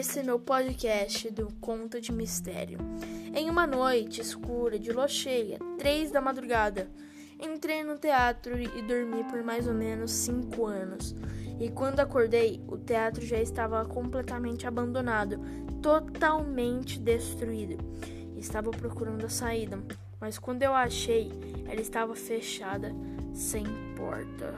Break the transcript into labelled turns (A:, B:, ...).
A: esse meu podcast do Conta de Mistério. Em uma noite escura de lua cheia, três da madrugada, entrei no teatro e dormi por mais ou menos cinco anos. E quando acordei, o teatro já estava completamente abandonado, totalmente destruído. Estava procurando a saída, mas quando eu achei, ela estava fechada, sem porta.